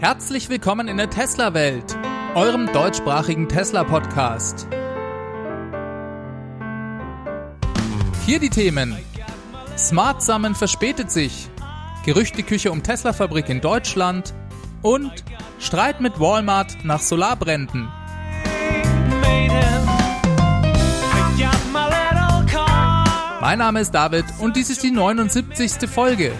Herzlich willkommen in der Tesla-Welt, eurem deutschsprachigen Tesla-Podcast. Hier die Themen. Smart Summon verspätet sich, Gerüchteküche um Tesla-Fabrik in Deutschland und Streit mit Walmart nach Solarbränden. Mein Name ist David und dies ist die 79. Folge.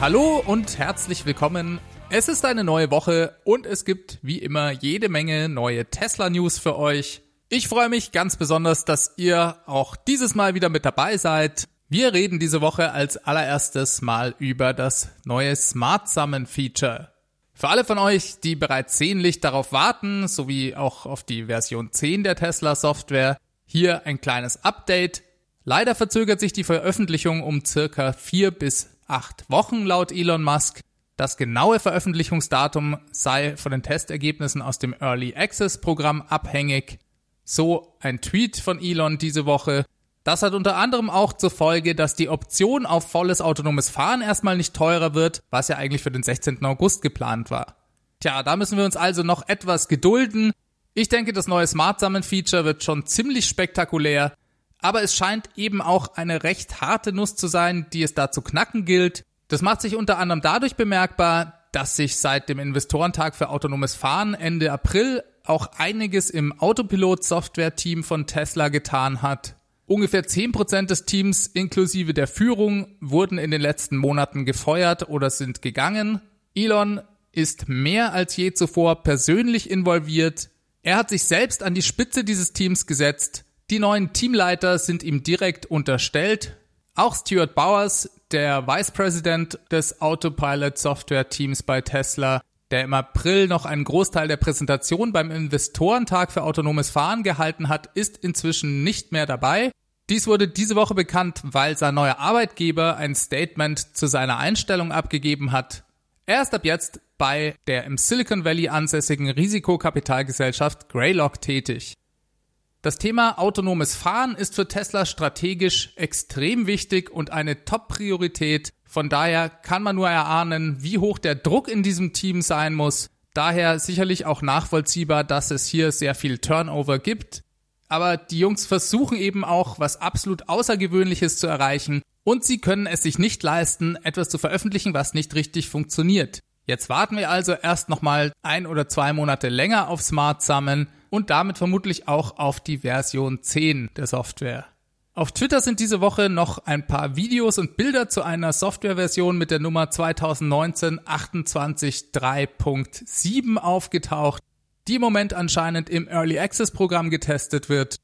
Hallo und herzlich willkommen. Es ist eine neue Woche und es gibt wie immer jede Menge neue Tesla-News für euch. Ich freue mich ganz besonders, dass ihr auch dieses Mal wieder mit dabei seid. Wir reden diese Woche als allererstes mal über das neue Smart Summon Feature. Für alle von euch, die bereits sehnlich darauf warten, sowie auch auf die Version 10 der Tesla Software, hier ein kleines Update. Leider verzögert sich die Veröffentlichung um circa vier bis acht Wochen laut Elon Musk. Das genaue Veröffentlichungsdatum sei von den Testergebnissen aus dem Early Access Programm abhängig. So ein Tweet von Elon diese Woche. Das hat unter anderem auch zur Folge, dass die Option auf volles autonomes Fahren erstmal nicht teurer wird, was ja eigentlich für den 16. August geplant war. Tja, da müssen wir uns also noch etwas gedulden. Ich denke, das neue Smart Summon Feature wird schon ziemlich spektakulär. Aber es scheint eben auch eine recht harte Nuss zu sein, die es da zu knacken gilt. Das macht sich unter anderem dadurch bemerkbar, dass sich seit dem Investorentag für autonomes Fahren Ende April auch einiges im Autopilot-Software-Team von Tesla getan hat. Ungefähr 10% des Teams inklusive der Führung wurden in den letzten Monaten gefeuert oder sind gegangen. Elon ist mehr als je zuvor persönlich involviert. Er hat sich selbst an die Spitze dieses Teams gesetzt die neuen Teamleiter sind ihm direkt unterstellt. Auch Stuart Bowers, der Vice President des Autopilot Software Teams bei Tesla, der im April noch einen Großteil der Präsentation beim Investorentag für autonomes Fahren gehalten hat, ist inzwischen nicht mehr dabei. Dies wurde diese Woche bekannt, weil sein neuer Arbeitgeber ein Statement zu seiner Einstellung abgegeben hat. Er ist ab jetzt bei der im Silicon Valley ansässigen Risikokapitalgesellschaft Greylock tätig. Das Thema autonomes Fahren ist für Tesla strategisch extrem wichtig und eine Top-Priorität. Von daher kann man nur erahnen, wie hoch der Druck in diesem Team sein muss. Daher sicherlich auch nachvollziehbar, dass es hier sehr viel Turnover gibt. Aber die Jungs versuchen eben auch, was absolut Außergewöhnliches zu erreichen und sie können es sich nicht leisten, etwas zu veröffentlichen, was nicht richtig funktioniert. Jetzt warten wir also erst nochmal ein oder zwei Monate länger auf Smart Summon und damit vermutlich auch auf die Version 10 der Software. Auf Twitter sind diese Woche noch ein paar Videos und Bilder zu einer Softwareversion mit der Nummer 2019 28.3.7 aufgetaucht, die im Moment anscheinend im Early Access Programm getestet wird.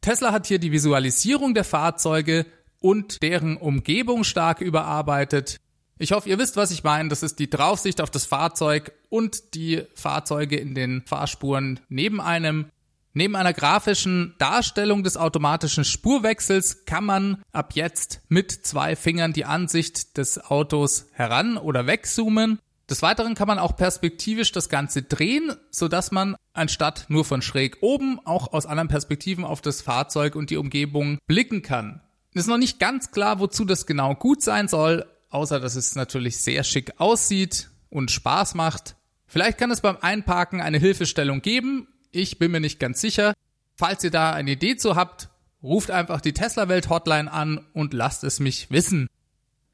Tesla hat hier die Visualisierung der Fahrzeuge und deren Umgebung stark überarbeitet. Ich hoffe, ihr wisst, was ich meine. Das ist die Draufsicht auf das Fahrzeug und die Fahrzeuge in den Fahrspuren neben einem. Neben einer grafischen Darstellung des automatischen Spurwechsels kann man ab jetzt mit zwei Fingern die Ansicht des Autos heran oder wegzoomen. Des Weiteren kann man auch perspektivisch das Ganze drehen, sodass man anstatt nur von schräg oben auch aus anderen Perspektiven auf das Fahrzeug und die Umgebung blicken kann. Es ist noch nicht ganz klar, wozu das genau gut sein soll, außer dass es natürlich sehr schick aussieht und Spaß macht. Vielleicht kann es beim Einparken eine Hilfestellung geben. Ich bin mir nicht ganz sicher. Falls ihr da eine Idee zu habt, ruft einfach die Tesla Welt Hotline an und lasst es mich wissen.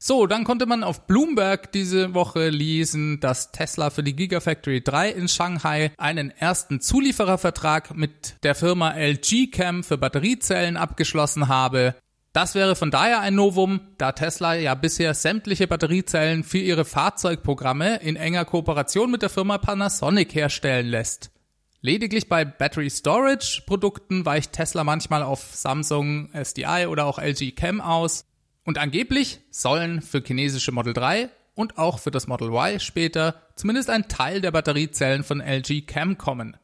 So, dann konnte man auf Bloomberg diese Woche lesen, dass Tesla für die Gigafactory 3 in Shanghai einen ersten Zulieferervertrag mit der Firma LG Chem für Batteriezellen abgeschlossen habe. Das wäre von daher ein Novum, da Tesla ja bisher sämtliche Batteriezellen für ihre Fahrzeugprogramme in enger Kooperation mit der Firma Panasonic herstellen lässt. Lediglich bei Battery Storage Produkten weicht Tesla manchmal auf Samsung SDI oder auch LG Chem aus. Und angeblich sollen für chinesische Model 3 und auch für das Model Y später zumindest ein Teil der Batteriezellen von LG Chem kommen.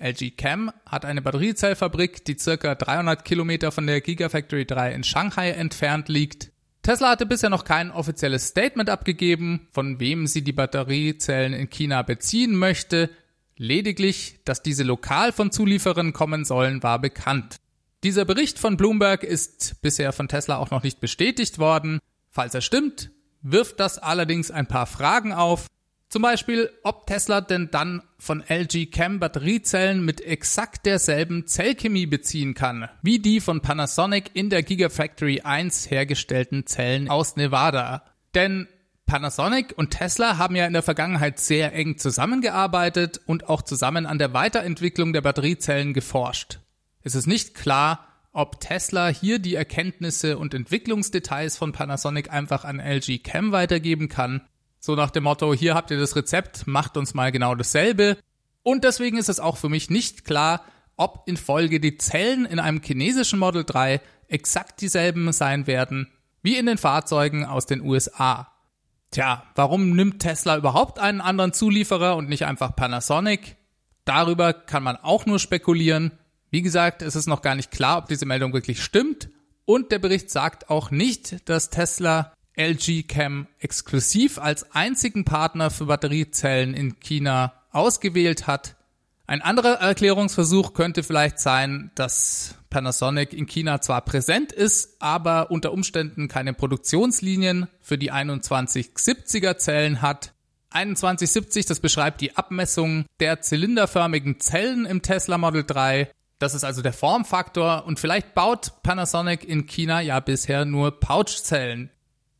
LG Chem hat eine Batteriezellfabrik, die circa 300 Kilometer von der Gigafactory 3 in Shanghai entfernt liegt. Tesla hatte bisher noch kein offizielles Statement abgegeben, von wem sie die Batteriezellen in China beziehen möchte. Lediglich, dass diese lokal von Zulieferern kommen sollen, war bekannt. Dieser Bericht von Bloomberg ist bisher von Tesla auch noch nicht bestätigt worden. Falls er stimmt, wirft das allerdings ein paar Fragen auf. Zum Beispiel, ob Tesla denn dann von LG Chem Batteriezellen mit exakt derselben Zellchemie beziehen kann, wie die von Panasonic in der Gigafactory 1 hergestellten Zellen aus Nevada. Denn Panasonic und Tesla haben ja in der Vergangenheit sehr eng zusammengearbeitet und auch zusammen an der Weiterentwicklung der Batteriezellen geforscht. Es ist nicht klar, ob Tesla hier die Erkenntnisse und Entwicklungsdetails von Panasonic einfach an LG Chem weitergeben kann. So nach dem Motto, hier habt ihr das Rezept, macht uns mal genau dasselbe. Und deswegen ist es auch für mich nicht klar, ob in Folge die Zellen in einem chinesischen Model 3 exakt dieselben sein werden wie in den Fahrzeugen aus den USA. Tja, warum nimmt Tesla überhaupt einen anderen Zulieferer und nicht einfach Panasonic? Darüber kann man auch nur spekulieren. Wie gesagt, es ist noch gar nicht klar, ob diese Meldung wirklich stimmt. Und der Bericht sagt auch nicht, dass Tesla LG Chem exklusiv als einzigen Partner für Batteriezellen in China ausgewählt hat. Ein anderer Erklärungsversuch könnte vielleicht sein, dass Panasonic in China zwar präsent ist, aber unter Umständen keine Produktionslinien für die 2170er Zellen hat. 2170, das beschreibt die Abmessung der zylinderförmigen Zellen im Tesla Model 3 das ist also der Formfaktor und vielleicht baut Panasonic in China ja bisher nur Pouchzellen.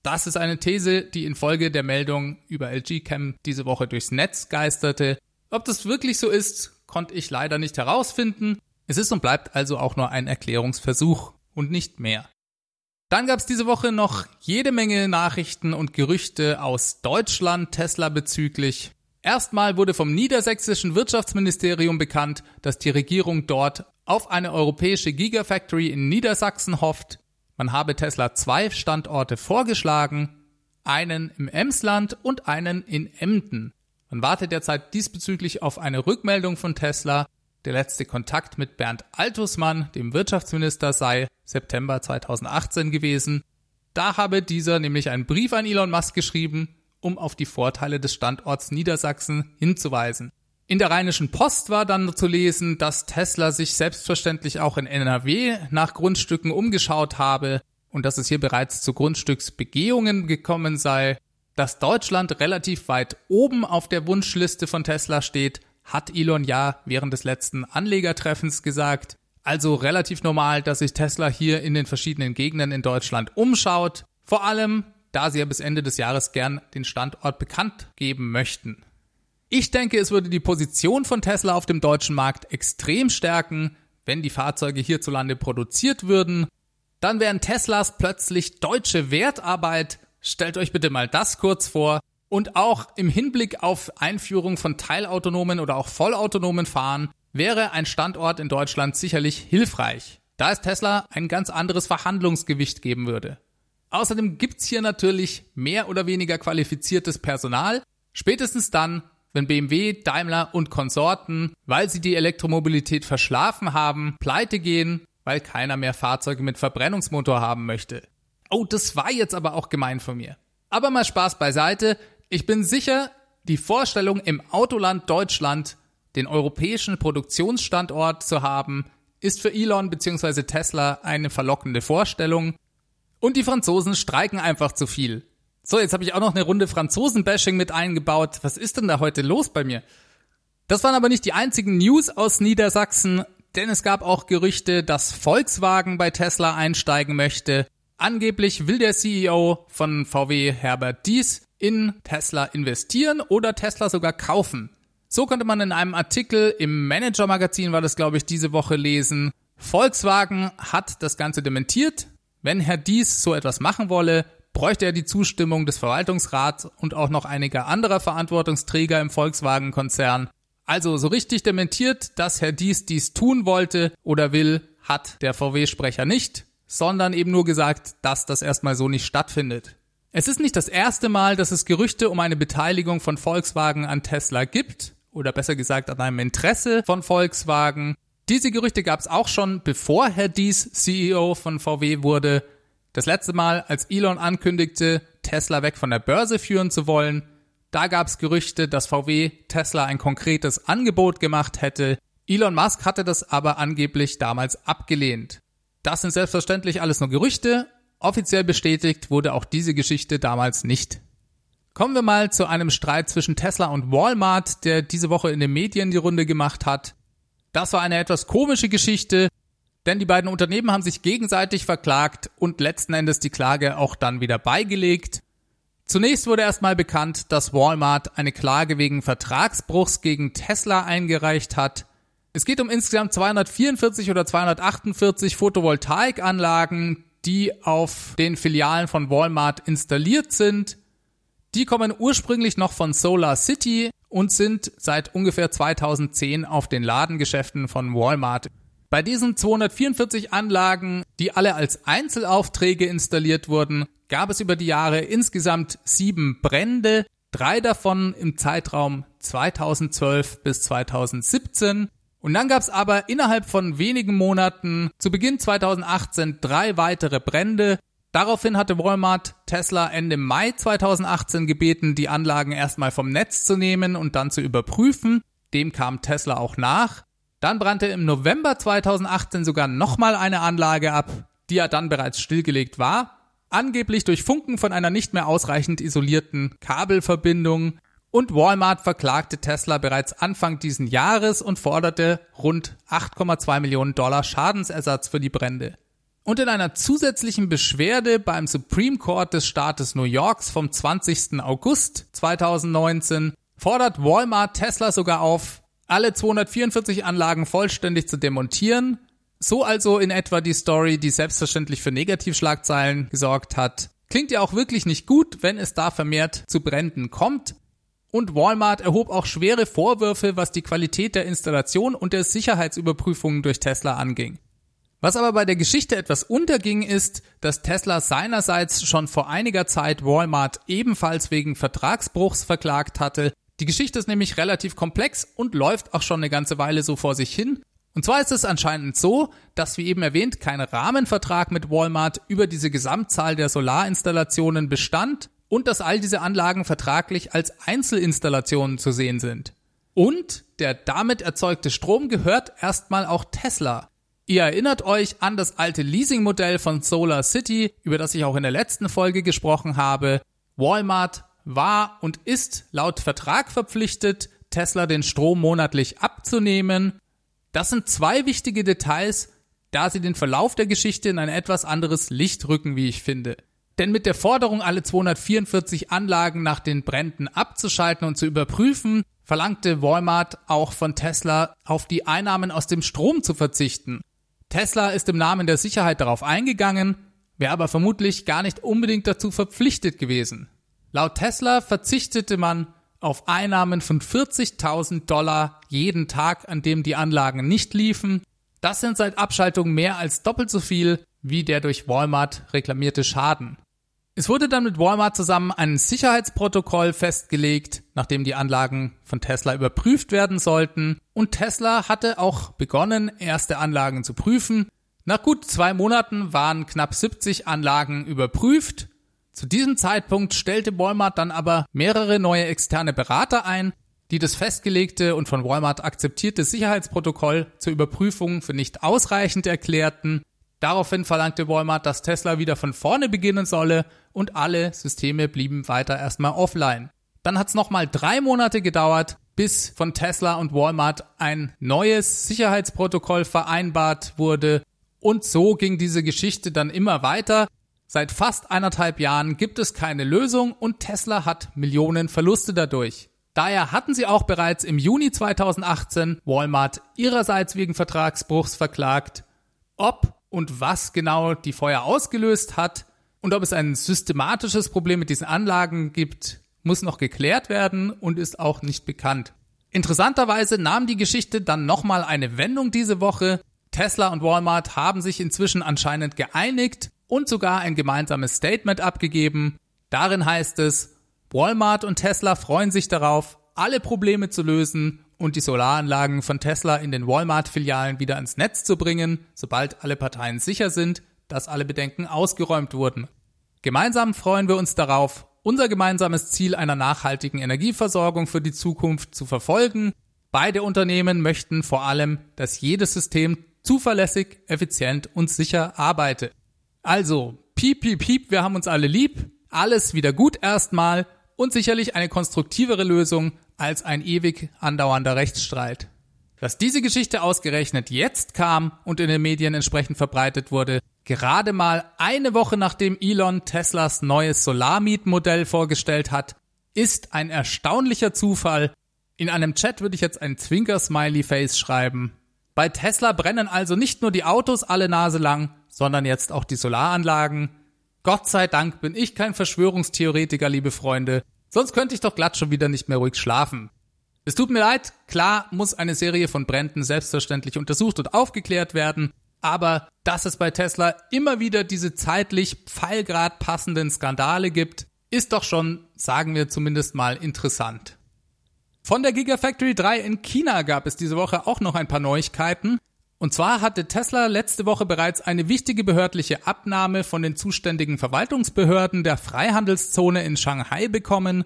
Das ist eine These, die infolge der Meldung über LG Chem diese Woche durchs Netz geisterte. Ob das wirklich so ist, konnte ich leider nicht herausfinden. Es ist und bleibt also auch nur ein Erklärungsversuch und nicht mehr. Dann gab es diese Woche noch jede Menge Nachrichten und Gerüchte aus Deutschland Tesla bezüglich. Erstmal wurde vom niedersächsischen Wirtschaftsministerium bekannt, dass die Regierung dort auf eine europäische Gigafactory in Niedersachsen hofft. Man habe Tesla zwei Standorte vorgeschlagen, einen im Emsland und einen in Emden. Man wartet derzeit diesbezüglich auf eine Rückmeldung von Tesla. Der letzte Kontakt mit Bernd Altusmann, dem Wirtschaftsminister, sei September 2018 gewesen. Da habe dieser nämlich einen Brief an Elon Musk geschrieben, um auf die Vorteile des Standorts Niedersachsen hinzuweisen. In der Rheinischen Post war dann zu lesen, dass Tesla sich selbstverständlich auch in NRW nach Grundstücken umgeschaut habe und dass es hier bereits zu Grundstücksbegehungen gekommen sei. Dass Deutschland relativ weit oben auf der Wunschliste von Tesla steht, hat Elon ja während des letzten Anlegertreffens gesagt. Also relativ normal, dass sich Tesla hier in den verschiedenen Gegenden in Deutschland umschaut. Vor allem, da sie ja bis Ende des Jahres gern den Standort bekannt geben möchten. Ich denke, es würde die Position von Tesla auf dem deutschen Markt extrem stärken, wenn die Fahrzeuge hierzulande produziert würden. Dann wären Teslas plötzlich deutsche Wertarbeit. Stellt euch bitte mal das kurz vor. Und auch im Hinblick auf Einführung von teilautonomen oder auch vollautonomen Fahren wäre ein Standort in Deutschland sicherlich hilfreich, da es Tesla ein ganz anderes Verhandlungsgewicht geben würde. Außerdem gibt's hier natürlich mehr oder weniger qualifiziertes Personal, spätestens dann, wenn BMW, Daimler und Konsorten, weil sie die Elektromobilität verschlafen haben, pleite gehen, weil keiner mehr Fahrzeuge mit Verbrennungsmotor haben möchte. Oh, das war jetzt aber auch gemein von mir. Aber mal Spaß beiseite. Ich bin sicher, die Vorstellung im Autoland Deutschland, den europäischen Produktionsstandort zu haben, ist für Elon bzw. Tesla eine verlockende Vorstellung, und die Franzosen streiken einfach zu viel. So, jetzt habe ich auch noch eine Runde Franzosen-Bashing mit eingebaut. Was ist denn da heute los bei mir? Das waren aber nicht die einzigen News aus Niedersachsen, denn es gab auch Gerüchte, dass Volkswagen bei Tesla einsteigen möchte. Angeblich will der CEO von VW Herbert Dies in Tesla investieren oder Tesla sogar kaufen. So konnte man in einem Artikel im Manager Magazin war das glaube ich diese Woche lesen. Volkswagen hat das Ganze dementiert. Wenn Herr Dies so etwas machen wolle, bräuchte er die Zustimmung des Verwaltungsrats und auch noch einiger anderer Verantwortungsträger im Volkswagen-Konzern. Also so richtig dementiert, dass Herr Dies dies tun wollte oder will, hat der VW-Sprecher nicht, sondern eben nur gesagt, dass das erstmal so nicht stattfindet. Es ist nicht das erste Mal, dass es Gerüchte um eine Beteiligung von Volkswagen an Tesla gibt, oder besser gesagt an einem Interesse von Volkswagen. Diese Gerüchte gab es auch schon, bevor Herr Dies CEO von VW wurde. Das letzte Mal, als Elon ankündigte, Tesla weg von der Börse führen zu wollen, Da gab es Gerüchte, dass VW Tesla ein konkretes Angebot gemacht hätte. Elon Musk hatte das aber angeblich damals abgelehnt. Das sind selbstverständlich alles nur Gerüchte. Offiziell bestätigt wurde auch diese Geschichte damals nicht. Kommen wir mal zu einem Streit zwischen Tesla und Walmart, der diese Woche in den Medien die Runde gemacht hat. Das war eine etwas komische Geschichte, denn die beiden Unternehmen haben sich gegenseitig verklagt und letzten Endes die Klage auch dann wieder beigelegt. Zunächst wurde erstmal bekannt, dass Walmart eine Klage wegen Vertragsbruchs gegen Tesla eingereicht hat. Es geht um insgesamt 244 oder 248 Photovoltaikanlagen, die auf den Filialen von Walmart installiert sind. Die kommen ursprünglich noch von Solar City und sind seit ungefähr 2010 auf den Ladengeschäften von Walmart. Bei diesen 244 Anlagen, die alle als Einzelaufträge installiert wurden, gab es über die Jahre insgesamt sieben Brände, drei davon im Zeitraum 2012 bis 2017. Und dann gab es aber innerhalb von wenigen Monaten zu Beginn 2018 drei weitere Brände. Daraufhin hatte Walmart Tesla Ende Mai 2018 gebeten, die Anlagen erstmal vom Netz zu nehmen und dann zu überprüfen. Dem kam Tesla auch nach. Dann brannte im November 2018 sogar nochmal eine Anlage ab, die ja dann bereits stillgelegt war. Angeblich durch Funken von einer nicht mehr ausreichend isolierten Kabelverbindung und Walmart verklagte Tesla bereits Anfang diesen Jahres und forderte rund 8,2 Millionen Dollar Schadensersatz für die Brände. Und in einer zusätzlichen Beschwerde beim Supreme Court des Staates New Yorks vom 20. August 2019 fordert Walmart Tesla sogar auf, alle 244 Anlagen vollständig zu demontieren. So also in etwa die Story, die selbstverständlich für Negativschlagzeilen gesorgt hat. Klingt ja auch wirklich nicht gut, wenn es da vermehrt zu Bränden kommt. Und Walmart erhob auch schwere Vorwürfe, was die Qualität der Installation und der Sicherheitsüberprüfungen durch Tesla anging. Was aber bei der Geschichte etwas unterging, ist, dass Tesla seinerseits schon vor einiger Zeit Walmart ebenfalls wegen Vertragsbruchs verklagt hatte. Die Geschichte ist nämlich relativ komplex und läuft auch schon eine ganze Weile so vor sich hin. Und zwar ist es anscheinend so, dass wie eben erwähnt kein Rahmenvertrag mit Walmart über diese Gesamtzahl der Solarinstallationen bestand und dass all diese Anlagen vertraglich als Einzelinstallationen zu sehen sind. Und der damit erzeugte Strom gehört erstmal auch Tesla. Ihr erinnert euch an das alte Leasingmodell von Solar City, über das ich auch in der letzten Folge gesprochen habe. Walmart war und ist laut Vertrag verpflichtet, Tesla den Strom monatlich abzunehmen. Das sind zwei wichtige Details, da sie den Verlauf der Geschichte in ein etwas anderes Licht rücken, wie ich finde. Denn mit der Forderung, alle 244 Anlagen nach den Bränden abzuschalten und zu überprüfen, verlangte Walmart auch von Tesla, auf die Einnahmen aus dem Strom zu verzichten. Tesla ist im Namen der Sicherheit darauf eingegangen, wäre aber vermutlich gar nicht unbedingt dazu verpflichtet gewesen. Laut Tesla verzichtete man auf Einnahmen von 40.000 Dollar jeden Tag, an dem die Anlagen nicht liefen. Das sind seit Abschaltung mehr als doppelt so viel wie der durch Walmart reklamierte Schaden. Es wurde dann mit Walmart zusammen ein Sicherheitsprotokoll festgelegt, nachdem die Anlagen von Tesla überprüft werden sollten. Und Tesla hatte auch begonnen, erste Anlagen zu prüfen. Nach gut zwei Monaten waren knapp 70 Anlagen überprüft. Zu diesem Zeitpunkt stellte Walmart dann aber mehrere neue externe Berater ein, die das festgelegte und von Walmart akzeptierte Sicherheitsprotokoll zur Überprüfung für nicht ausreichend erklärten Daraufhin verlangte Walmart, dass Tesla wieder von vorne beginnen solle und alle Systeme blieben weiter erstmal offline. Dann hat es nochmal drei Monate gedauert, bis von Tesla und Walmart ein neues Sicherheitsprotokoll vereinbart wurde. Und so ging diese Geschichte dann immer weiter. Seit fast eineinhalb Jahren gibt es keine Lösung und Tesla hat Millionen Verluste dadurch. Daher hatten sie auch bereits im Juni 2018 Walmart ihrerseits wegen Vertragsbruchs verklagt. Ob und was genau die Feuer ausgelöst hat und ob es ein systematisches Problem mit diesen Anlagen gibt, muss noch geklärt werden und ist auch nicht bekannt. Interessanterweise nahm die Geschichte dann nochmal eine Wendung diese Woche. Tesla und Walmart haben sich inzwischen anscheinend geeinigt und sogar ein gemeinsames Statement abgegeben. Darin heißt es, Walmart und Tesla freuen sich darauf, alle Probleme zu lösen und die Solaranlagen von Tesla in den Walmart-Filialen wieder ans Netz zu bringen, sobald alle Parteien sicher sind, dass alle Bedenken ausgeräumt wurden. Gemeinsam freuen wir uns darauf, unser gemeinsames Ziel einer nachhaltigen Energieversorgung für die Zukunft zu verfolgen. Beide Unternehmen möchten vor allem, dass jedes System zuverlässig, effizient und sicher arbeite. Also, piep, piep, piep, wir haben uns alle lieb, alles wieder gut erstmal und sicherlich eine konstruktivere Lösung als ein ewig andauernder Rechtsstreit. Dass diese Geschichte ausgerechnet jetzt kam und in den Medien entsprechend verbreitet wurde, gerade mal eine Woche nachdem Elon Teslas neues Solarmietmodell vorgestellt hat, ist ein erstaunlicher Zufall. In einem Chat würde ich jetzt ein Zwinker-Smiley-Face schreiben. Bei Tesla brennen also nicht nur die Autos alle Nase lang, sondern jetzt auch die Solaranlagen. Gott sei Dank bin ich kein Verschwörungstheoretiker, liebe Freunde, sonst könnte ich doch glatt schon wieder nicht mehr ruhig schlafen. Es tut mir leid, klar muss eine Serie von Bränden selbstverständlich untersucht und aufgeklärt werden, aber dass es bei Tesla immer wieder diese zeitlich pfeilgrad passenden Skandale gibt, ist doch schon, sagen wir zumindest mal, interessant. Von der Gigafactory 3 in China gab es diese Woche auch noch ein paar Neuigkeiten. Und zwar hatte Tesla letzte Woche bereits eine wichtige behördliche Abnahme von den zuständigen Verwaltungsbehörden der Freihandelszone in Shanghai bekommen.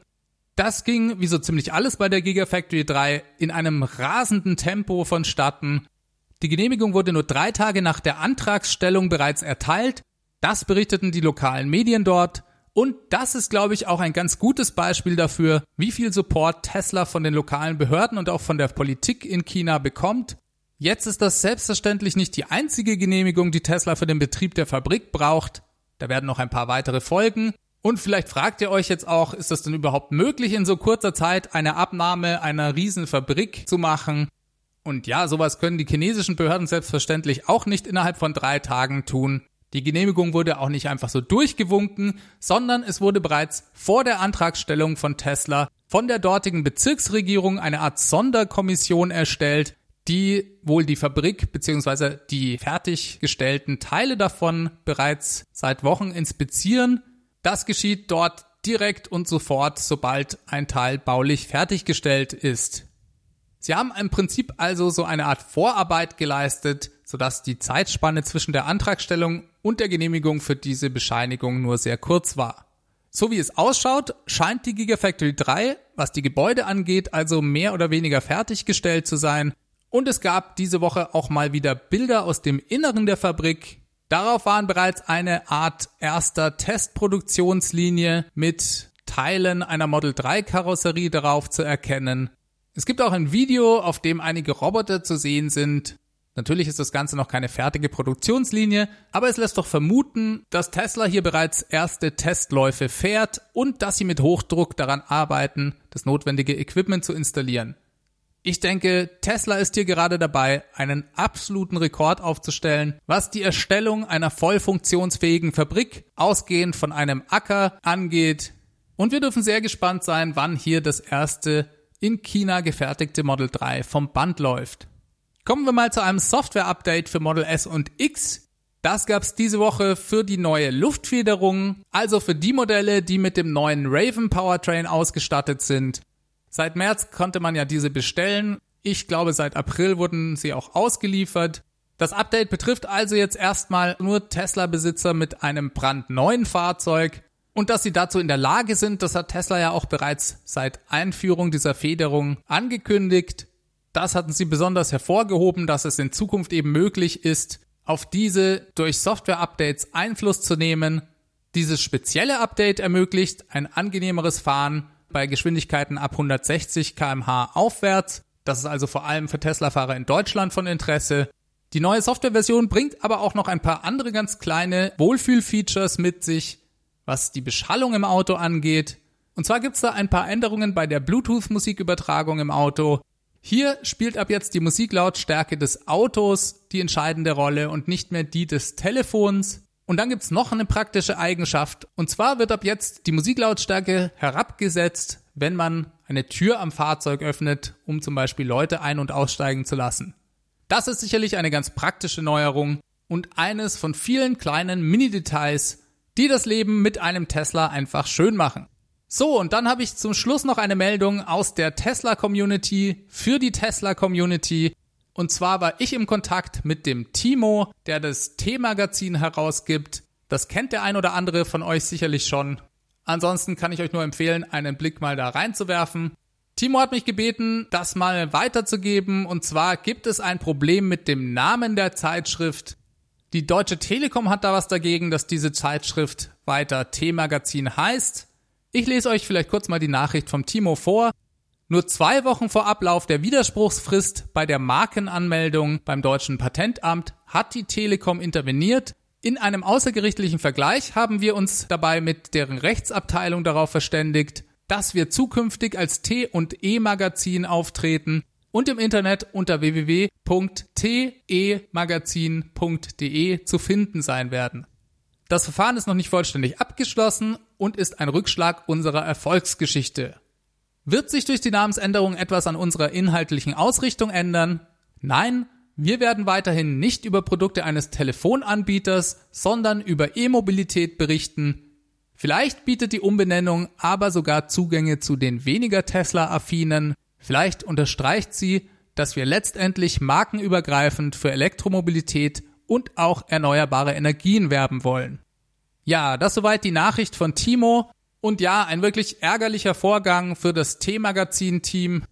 Das ging, wie so ziemlich alles bei der Gigafactory 3, in einem rasenden Tempo vonstatten. Die Genehmigung wurde nur drei Tage nach der Antragsstellung bereits erteilt. Das berichteten die lokalen Medien dort. Und das ist, glaube ich, auch ein ganz gutes Beispiel dafür, wie viel Support Tesla von den lokalen Behörden und auch von der Politik in China bekommt. Jetzt ist das selbstverständlich nicht die einzige Genehmigung, die Tesla für den Betrieb der Fabrik braucht. Da werden noch ein paar weitere folgen. Und vielleicht fragt ihr euch jetzt auch, ist das denn überhaupt möglich, in so kurzer Zeit eine Abnahme einer Riesenfabrik zu machen? Und ja, sowas können die chinesischen Behörden selbstverständlich auch nicht innerhalb von drei Tagen tun. Die Genehmigung wurde auch nicht einfach so durchgewunken, sondern es wurde bereits vor der Antragstellung von Tesla von der dortigen Bezirksregierung eine Art Sonderkommission erstellt, die wohl die Fabrik bzw. die fertiggestellten Teile davon bereits seit Wochen inspizieren. Das geschieht dort direkt und sofort, sobald ein Teil baulich fertiggestellt ist. Sie haben im Prinzip also so eine Art Vorarbeit geleistet, sodass die Zeitspanne zwischen der Antragstellung und der Genehmigung für diese Bescheinigung nur sehr kurz war. So wie es ausschaut, scheint die Gigafactory 3, was die Gebäude angeht, also mehr oder weniger fertiggestellt zu sein. Und es gab diese Woche auch mal wieder Bilder aus dem Inneren der Fabrik. Darauf waren bereits eine Art erster Testproduktionslinie mit Teilen einer Model 3 Karosserie darauf zu erkennen. Es gibt auch ein Video, auf dem einige Roboter zu sehen sind. Natürlich ist das Ganze noch keine fertige Produktionslinie, aber es lässt doch vermuten, dass Tesla hier bereits erste Testläufe fährt und dass sie mit Hochdruck daran arbeiten, das notwendige Equipment zu installieren. Ich denke, Tesla ist hier gerade dabei, einen absoluten Rekord aufzustellen, was die Erstellung einer voll funktionsfähigen Fabrik, ausgehend von einem Acker, angeht. Und wir dürfen sehr gespannt sein, wann hier das erste in China gefertigte Model 3 vom Band läuft. Kommen wir mal zu einem Software-Update für Model S und X. Das gab's diese Woche für die neue Luftfederung, also für die Modelle, die mit dem neuen Raven Powertrain ausgestattet sind. Seit März konnte man ja diese bestellen. Ich glaube, seit April wurden sie auch ausgeliefert. Das Update betrifft also jetzt erstmal nur Tesla-Besitzer mit einem brandneuen Fahrzeug. Und dass sie dazu in der Lage sind, das hat Tesla ja auch bereits seit Einführung dieser Federung angekündigt. Das hatten sie besonders hervorgehoben, dass es in Zukunft eben möglich ist, auf diese durch Software-Updates Einfluss zu nehmen. Dieses spezielle Update ermöglicht ein angenehmeres Fahren bei Geschwindigkeiten ab 160 kmh aufwärts. Das ist also vor allem für Tesla-Fahrer in Deutschland von Interesse. Die neue Softwareversion bringt aber auch noch ein paar andere ganz kleine Wohlfühl-Features mit sich, was die Beschallung im Auto angeht. Und zwar gibt's da ein paar Änderungen bei der Bluetooth-Musikübertragung im Auto. Hier spielt ab jetzt die Musiklautstärke des Autos die entscheidende Rolle und nicht mehr die des Telefons. Und dann gibt's noch eine praktische Eigenschaft. Und zwar wird ab jetzt die Musiklautstärke herabgesetzt, wenn man eine Tür am Fahrzeug öffnet, um zum Beispiel Leute ein- und aussteigen zu lassen. Das ist sicherlich eine ganz praktische Neuerung und eines von vielen kleinen Mini-Details, die das Leben mit einem Tesla einfach schön machen. So, und dann habe ich zum Schluss noch eine Meldung aus der Tesla-Community für die Tesla-Community. Und zwar war ich im Kontakt mit dem Timo, der das T-Magazin herausgibt. Das kennt der ein oder andere von euch sicherlich schon. Ansonsten kann ich euch nur empfehlen, einen Blick mal da reinzuwerfen. Timo hat mich gebeten, das mal weiterzugeben. Und zwar gibt es ein Problem mit dem Namen der Zeitschrift. Die Deutsche Telekom hat da was dagegen, dass diese Zeitschrift weiter T-Magazin heißt. Ich lese euch vielleicht kurz mal die Nachricht vom Timo vor. Nur zwei Wochen vor Ablauf der Widerspruchsfrist bei der Markenanmeldung beim deutschen Patentamt hat die Telekom interveniert. In einem außergerichtlichen Vergleich haben wir uns dabei mit deren Rechtsabteilung darauf verständigt, dass wir zukünftig als T- und E-Magazin auftreten und im Internet unter www.temagazin.de zu finden sein werden. Das Verfahren ist noch nicht vollständig abgeschlossen und ist ein Rückschlag unserer Erfolgsgeschichte. Wird sich durch die Namensänderung etwas an unserer inhaltlichen Ausrichtung ändern? Nein, wir werden weiterhin nicht über Produkte eines Telefonanbieters, sondern über E-Mobilität berichten. Vielleicht bietet die Umbenennung aber sogar Zugänge zu den weniger Tesla-affinen. Vielleicht unterstreicht sie, dass wir letztendlich markenübergreifend für Elektromobilität und auch erneuerbare Energien werben wollen. Ja, das soweit die Nachricht von Timo. Und ja, ein wirklich ärgerlicher Vorgang für das T-Magazin-Team.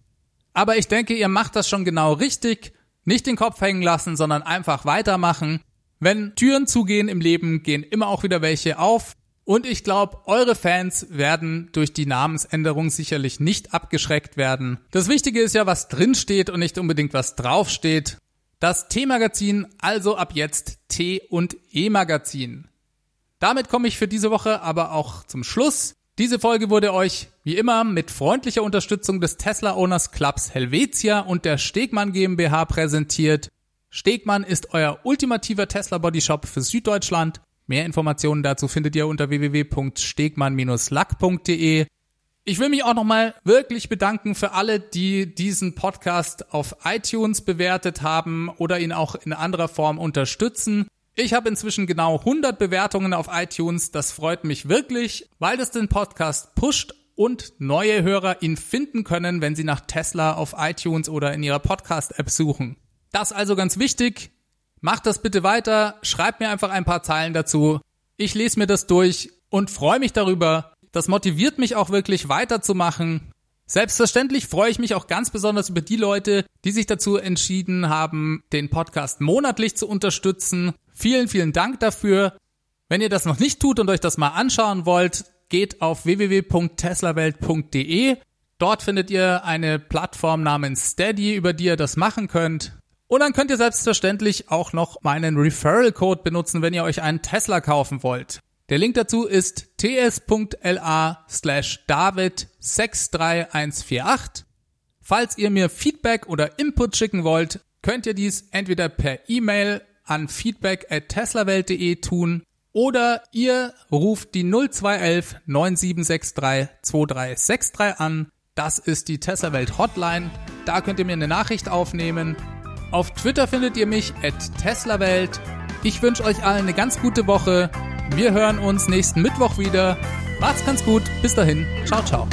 Aber ich denke, ihr macht das schon genau richtig. Nicht den Kopf hängen lassen, sondern einfach weitermachen. Wenn Türen zugehen im Leben, gehen immer auch wieder welche auf. Und ich glaube, eure Fans werden durch die Namensänderung sicherlich nicht abgeschreckt werden. Das Wichtige ist ja, was drinsteht und nicht unbedingt was draufsteht. Das T-Magazin, also ab jetzt T- und E-Magazin. Damit komme ich für diese Woche aber auch zum Schluss. Diese Folge wurde euch wie immer mit freundlicher Unterstützung des Tesla Owners Clubs Helvetia und der Stegmann GmbH präsentiert. Stegmann ist euer ultimativer Tesla Body Shop für Süddeutschland. Mehr Informationen dazu findet ihr unter www.stegmann-lack.de. Ich will mich auch nochmal wirklich bedanken für alle, die diesen Podcast auf iTunes bewertet haben oder ihn auch in anderer Form unterstützen. Ich habe inzwischen genau 100 Bewertungen auf iTunes. Das freut mich wirklich, weil das den Podcast pusht und neue Hörer ihn finden können, wenn sie nach Tesla auf iTunes oder in ihrer Podcast-App suchen. Das also ganz wichtig. Macht das bitte weiter. Schreibt mir einfach ein paar Zeilen dazu. Ich lese mir das durch und freue mich darüber. Das motiviert mich auch wirklich weiterzumachen. Selbstverständlich freue ich mich auch ganz besonders über die Leute, die sich dazu entschieden haben, den Podcast monatlich zu unterstützen. Vielen, vielen Dank dafür. Wenn ihr das noch nicht tut und euch das mal anschauen wollt, geht auf www.teslawelt.de. Dort findet ihr eine Plattform namens Steady, über die ihr das machen könnt. Und dann könnt ihr selbstverständlich auch noch meinen Referral-Code benutzen, wenn ihr euch einen Tesla kaufen wollt. Der Link dazu ist ts.la slash david 63148. Falls ihr mir Feedback oder Input schicken wollt, könnt ihr dies entweder per E-Mail an feedback at teslawelt.de tun oder ihr ruft die 0211 9763 2363 an. Das ist die Tesla Welt Hotline. Da könnt ihr mir eine Nachricht aufnehmen. Auf Twitter findet ihr mich at teslawelt. Ich wünsche euch allen eine ganz gute Woche. Wir hören uns nächsten Mittwoch wieder. Macht's ganz gut. Bis dahin. Ciao, ciao.